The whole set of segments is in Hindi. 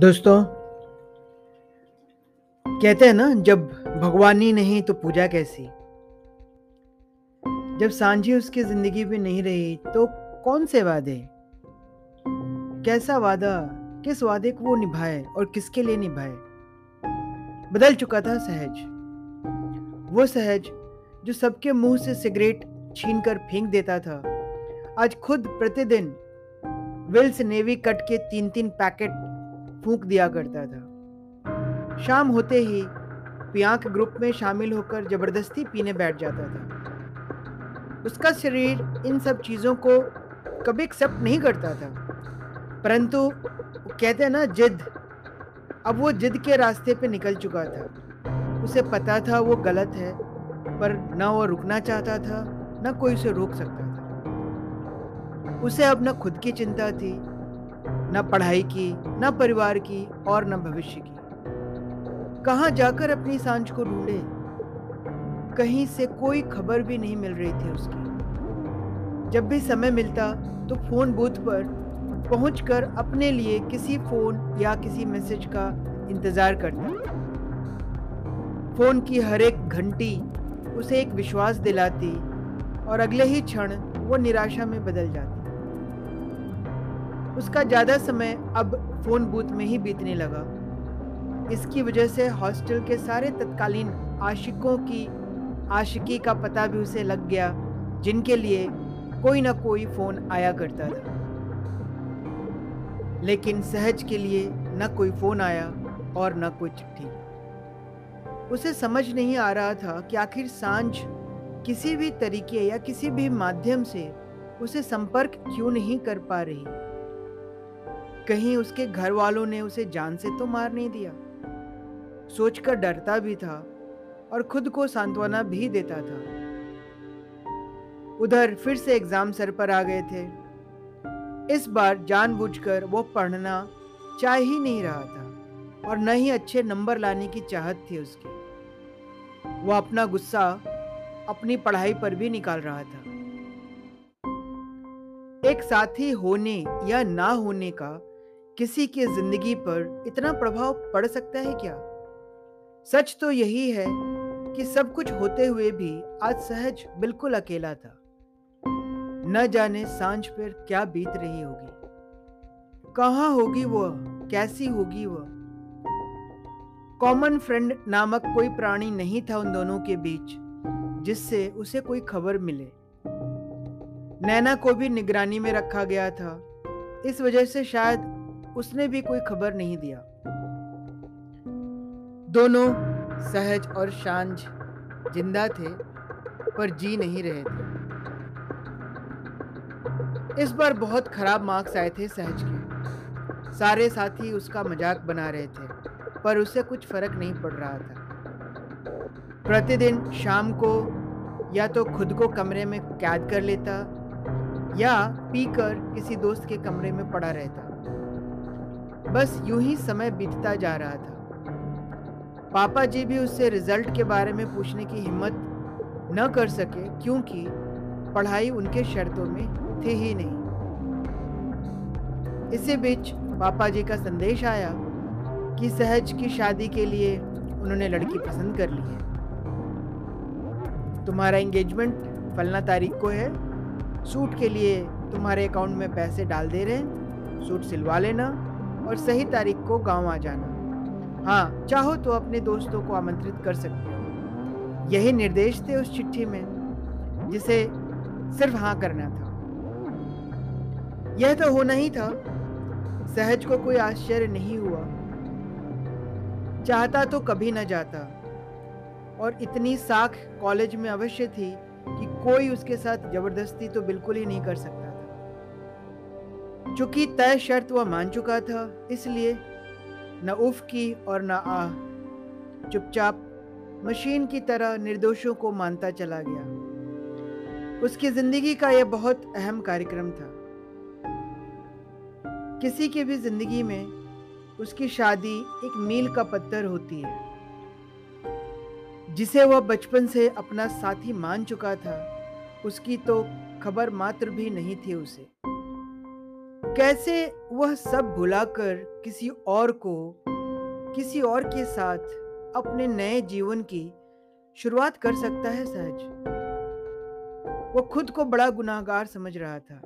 दोस्तों, कहते हैं ना, जब भगवानी नहीं तो पूजा कैसी? जब सांझी उसकी ज़िंदगी में नहीं रही तो कौन से वादे? कैसा वादा, किस वादे को वो निभाए और किसके लिए निभाए? बदल चुका था सहज। वो सहज, जो सबके मुँह से सिगरेट छीन कर फेंक देता था। आज खुद प्रतिदिन, विल्स नेवी कट के तीन तीन पैकेट फूंक दिया करता था। शाम होते ही पियांक ग्रुप में शामिल होकर ज़बरदस्ती पीने बैठ जाता था। उसका शरीर इन सब चीज़ों को कभी एक्सेप्ट नहीं करता था। परंतु कहते हैं ना, जिद। अब वो जिद के रास्ते पे निकल चुका था। उसे पता था वो गलत है, पर ना वो रुकना चाहता था, ना कोई उसे रोक सकता था। उसे अब न खुद की चिंता थी न पढ़ाई की, न परिवार की और न भविष्य की। कहाँ जाकर अपनी साँझ को ढूंढे? कहीं से कोई खबर भी नहीं मिल रही थी उसकी। जब भी समय मिलता तो फ़ोन बूथ पर पहुंचकर अपने लिए किसी फ़ोन या किसी मैसेज का इंतज़ार करता। फ़ोन की हर एक घंटी उसे एक विश्वास दिलाती और अगले ही क्षण वो निराशा में बदल जाती। उसका ज़्यादा समय अब फ़ोन बूथ में ही बीतने लगा। इसकी वजह से हॉस्टल के सारे तत्कालीन आशिकों की, आशिकी का पता भी उसे लग गया, जिनके लिए कोई ना कोई फ़ोन आया करता था। लेकिन सहज के लिए न कोई फ़ोन आया और न कोई चिट्ठी। उसे समझ नहीं आ रहा था कि आखिर साँझ किसी भी तरीके या किसी भी माध्यम से उसे संपर्क क्यों नहीं कर पा रही। कहीं उसके घर वालों ने उसे जान से तो मार नहीं दिया। सोचकर डरता भी था और खुद को सांत्वना भी देता था। उधर फिर से एग्ज़ाम सर पर आ गए थे। इस बार जानबूझकर वो पढ़ना चाह ही नहीं रहा था और न ही अच्छे नंबर लाने की चाहत थी उसकी। वो अपना गुस्सा अपनी पढ़ाई पर भी निकाल रहा था। एक साथी होने या ना होने का किसी की ज़िंदगी पर इतना प्रभाव पड़ सकता है क्या? सच तो यही है कि सब कुछ होते हुए भी आज सहज बिल्कुल अकेला था। न जाने साँझ पर क्या बीत रही होगी। कहाँ होगी वह कैसी होगी वह कॉमन फ्रेंड नामक कोई प्राणी नहीं था उन दोनों के बीच, जिससे उसे कोई खबर मिले। नैना को भी निगरानी में रखा गया था। इस वजह से शायद उसने भी कोई खबर नहीं दिया। दोनों सहज और शांज ज़िंदा थे, पर जी नहीं रहे थे। इस बार बहुत खराब मार्क्स आए थे सहज के। सारे साथी उसका मज़ाक बना रहे थे, पर उसे कुछ फ़र्क नहीं पड़ रहा था। प्रतिदिन शाम को या तो खुद को कमरे में कैद कर लेता या पीकर किसी दोस्त के कमरे में पड़ा रहता। बस यूँ ही समय बीतता जा रहा था। पापा जी भी उससे रिज़ल्ट के बारे में पूछने की हिम्मत न कर सके, क्योंकि पढ़ाई उनके शर्तों में थी ही नहीं। इसी बीच पापा जी का संदेश आया कि सहज की शादी के लिए उन्होंने लड़की पसंद कर ली है। तुम्हारा एंगेजमेंट फलना तारीख को है। सूट के लिए तुम्हारे अकाउंट में पैसे डाल दे रहे हैं। सूट सिलवा लेना। और सही तारीख को गाँव आ जाना। हाँ चाहो तो अपने दोस्तों को आमंत्रित कर सकते हो। यही निर्देश थे उस चिट्ठी में, जिसे सिर्फ़ हाँ करना था। यह तो होना ही था। सहज को कोई आश्चर्य नहीं हुआ। चाहता तो कभी न जाता। और इतनी साख कॉलेज में अवश्य थी कि कोई उसके साथ ज़बरदस्ती तो बिल्कुल ही नहीं कर सकता। चूँकि तय शर्त वह मान चुका था, इसलिए न उफ की और न आह चुपचाप मशीन की तरह निर्दोषों को मानता चला गया। उसकी ज़िंदगी का यह बहुत अहम कार्यक्रम था। किसी की भी ज़िंदगी में उसकी शादी एक मील का पत्थर होती है। जिसे वह बचपन से अपना साथी मान चुका था, उसकी तो खबर मात्र भी नहीं थी उसे। कैसे वह सब भुलाकर किसी और को, किसी और के साथ अपने नए जीवन की शुरुआत कर सकता है सहज? वो खुद को बड़ा गुनाहगार समझ रहा था।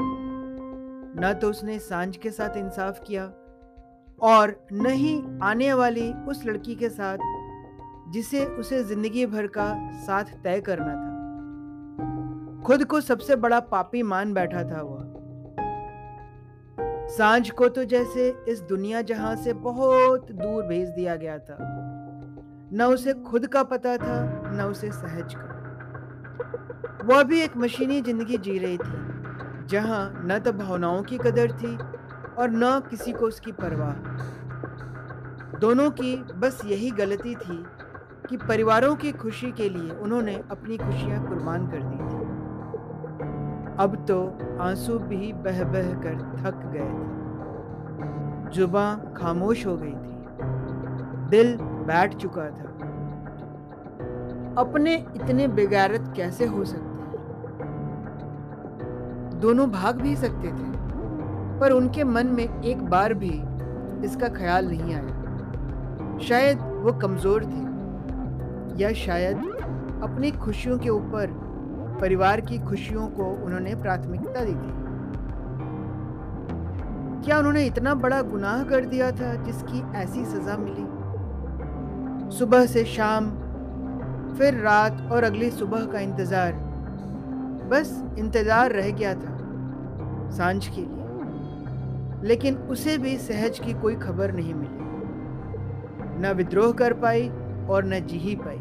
न तो उसने साँझ के साथ इंसाफ किया और न ही आने वाली उस लड़की के साथ जिसे उसे ज़िंदगी भर का साथ तय करना था। खुद को सबसे बड़ा पापी मान बैठा था वह। साँझ को तो जैसे इस दुनिया जहाँ से बहुत दूर भेज दिया गया था। न उसे खुद का पता था, न उसे सहज का। वह भी एक मशीनी ज़िंदगी जी रही थी, जहाँ न तो भावनाओं की कदर थी और न किसी को उसकी परवाह। दोनों की बस यही गलती थी कि परिवारों की खुशी के लिए उन्होंने अपनी खुशियाँ कुर्बान कर दी थी। अब तो आँसू भी बह बह कर थक गए थे। जुबा खामोश हो गई थी। दिल बैठ चुका था। अपने इतने बेगारत कैसे हो सकते दोनों भाग भी सकते थे, पर उनके मन में एक बार भी इसका ख्याल नहीं आया। शायद वो कमज़ोर थे, या शायद अपनी खुशियों के ऊपर परिवार की खुशियों को उन्होंने प्राथमिकता दी थी। क्या उन्होंने इतना बड़ा गुनाह कर दिया था जिसकी ऐसी सजा मिली? सुबह से शाम, फिर रात और अगली सुबह का इंतज़ार। बस इंतज़ार रह गया था साँझ के लिए। लेकिन उसे भी सहज की कोई खबर नहीं मिली। न विद्रोह कर पाई और न जी ही पाई।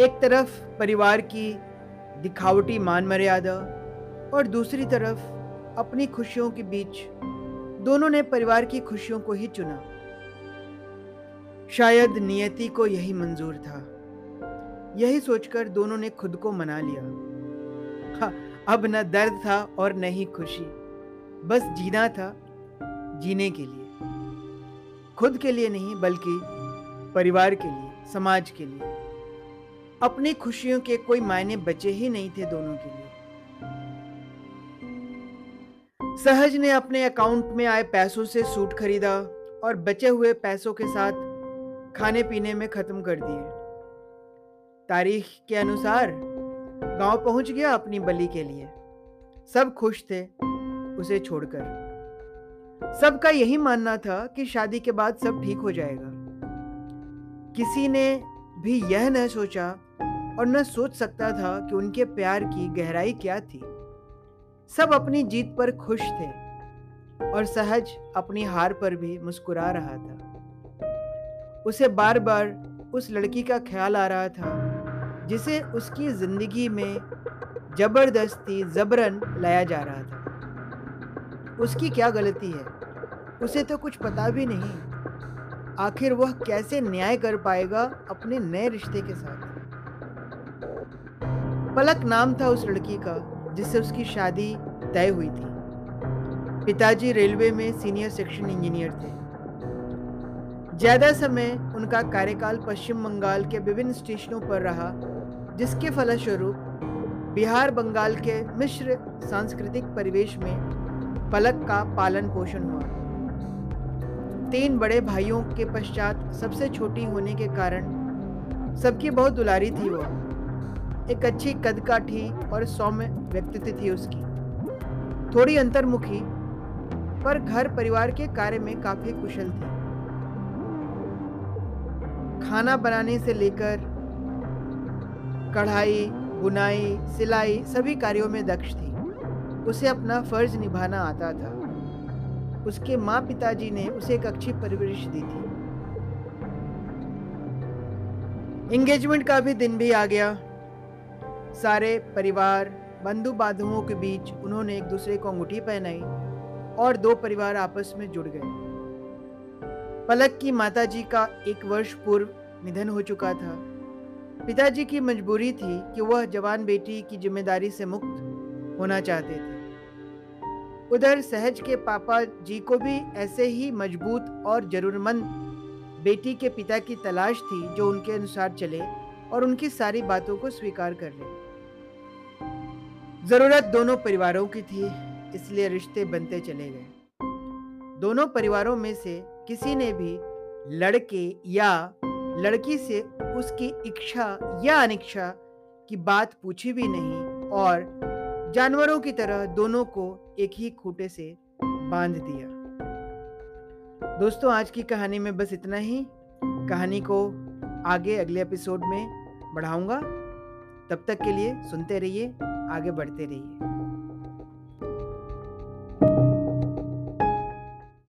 एक तरफ़ परिवार की दिखावटी मान मर्यादा और दूसरी तरफ़ अपनी खुशियों के बीच दोनों ने परिवार की खुशियों को ही चुना। शायद नियति को यही मंजूर था। यही सोचकर दोनों ने खुद को मना लिया। हाँ, अब न दर्द था और न ही खुशी। बस जीना था जीने के लिए। खुद के लिए नहीं बल्कि परिवार के लिए समाज के लिए। अपनी खुशियों के कोई मायने बचे ही नहीं थे दोनों के लिए। सहज ने अपने अकाउंट में आए पैसों से सूट खरीदा और बचे हुए पैसों के साथ खाने पीने में खत्म कर दिए। तारीख के अनुसार गाँव पहुँच गया अपनी बलि के लिए। सब खुश थे उसे छोड़कर। सबका यही मानना था कि शादी के बाद सब ठीक हो जाएगा। किसी ने भी यह न सोचा और न सोच सकता था कि उनके प्यार की गहराई क्या थी। सब अपनी जीत पर खुश थे और सहज अपनी हार पर भी मुस्कुरा रहा था। उसे बार बार उस लड़की का ख्याल आ रहा था, जिसे उसकी ज़िंदगी में ज़बरदस्ती, जबरन लाया जा रहा था। उसकी क्या गलती है? उसे तो कुछ पता भी नहीं। आखिर वह कैसे न्याय कर पाएगा अपने नए रिश्ते के साथ? पलक नाम था उस लड़की का, जिससे उसकी शादी तय हुई थी। पिताजी रेलवे में सीनियर सेक्शन इंजीनियर थे। ज़्यादा समय उनका कार्यकाल पश्चिम बंगाल के विभिन्न स्टेशनों पर रहा, जिसके फलस्वरूप बिहार बंगाल के मिश्र सांस्कृतिक परिवेश में पलक का पालन पोषण हुआ। तीन बड़े भाइयों के पश्चात सबसे छोटी होने के कारण सबकी बहुत दुलारी थी वह एक अच्छी कदकाठी और सौम्य व्यक्तित्व थी उसकी। थोड़ी अंतर्मुखी, पर घर परिवार के कार्य में काफ़ी कुशल थी। खाना बनाने से लेकर कढ़ाई, बुनाई, सिलाई सभी कार्यों में दक्ष थी। उसे अपना फ़र्ज़ निभाना आता था। उसके माँ पिताजी ने उसे एक अच्छी परवरिश दी थी। एंगेजमेंट का भी दिन भी आ गया। सारे परिवार बंधु बांधवों के बीच उन्होंने एक दूसरे को अंगूठी पहनाई और दो परिवार आपस में जुड़ गए। पलक की माताजी का एक वर्ष पूर्व निधन हो चुका था। पिताजी की मजबूरी थी कि वह जवान बेटी की ज़िम्मेदारी से मुक्त होना चाहते थे। उधर सहज के पापा जी को भी ऐसे ही मज़बूत और जरूरतमंद बेटी के पिता की तलाश थी जो उनके अनुसार चले और उनकी सारी बातों को स्वीकार कर ले। ज़रूरत दोनों परिवारों की थी, इसलिए रिश्ते बनते चले गए। दोनों परिवारों में से किसी ने भी लड़के या लड़की से उसकी इच्छा या अनिच्छा की बात पूछी भी नहीं और जानवरों की तरह दोनों को एक ही खूटे से बाँध दिया। दोस्तों, आज की कहानी में बस इतना ही। कहानी को आगे अगले एपिसोड में बढ़ाऊँगा। तब तक के लिए सुनते रहिए, आगे बढ़ते रहिए।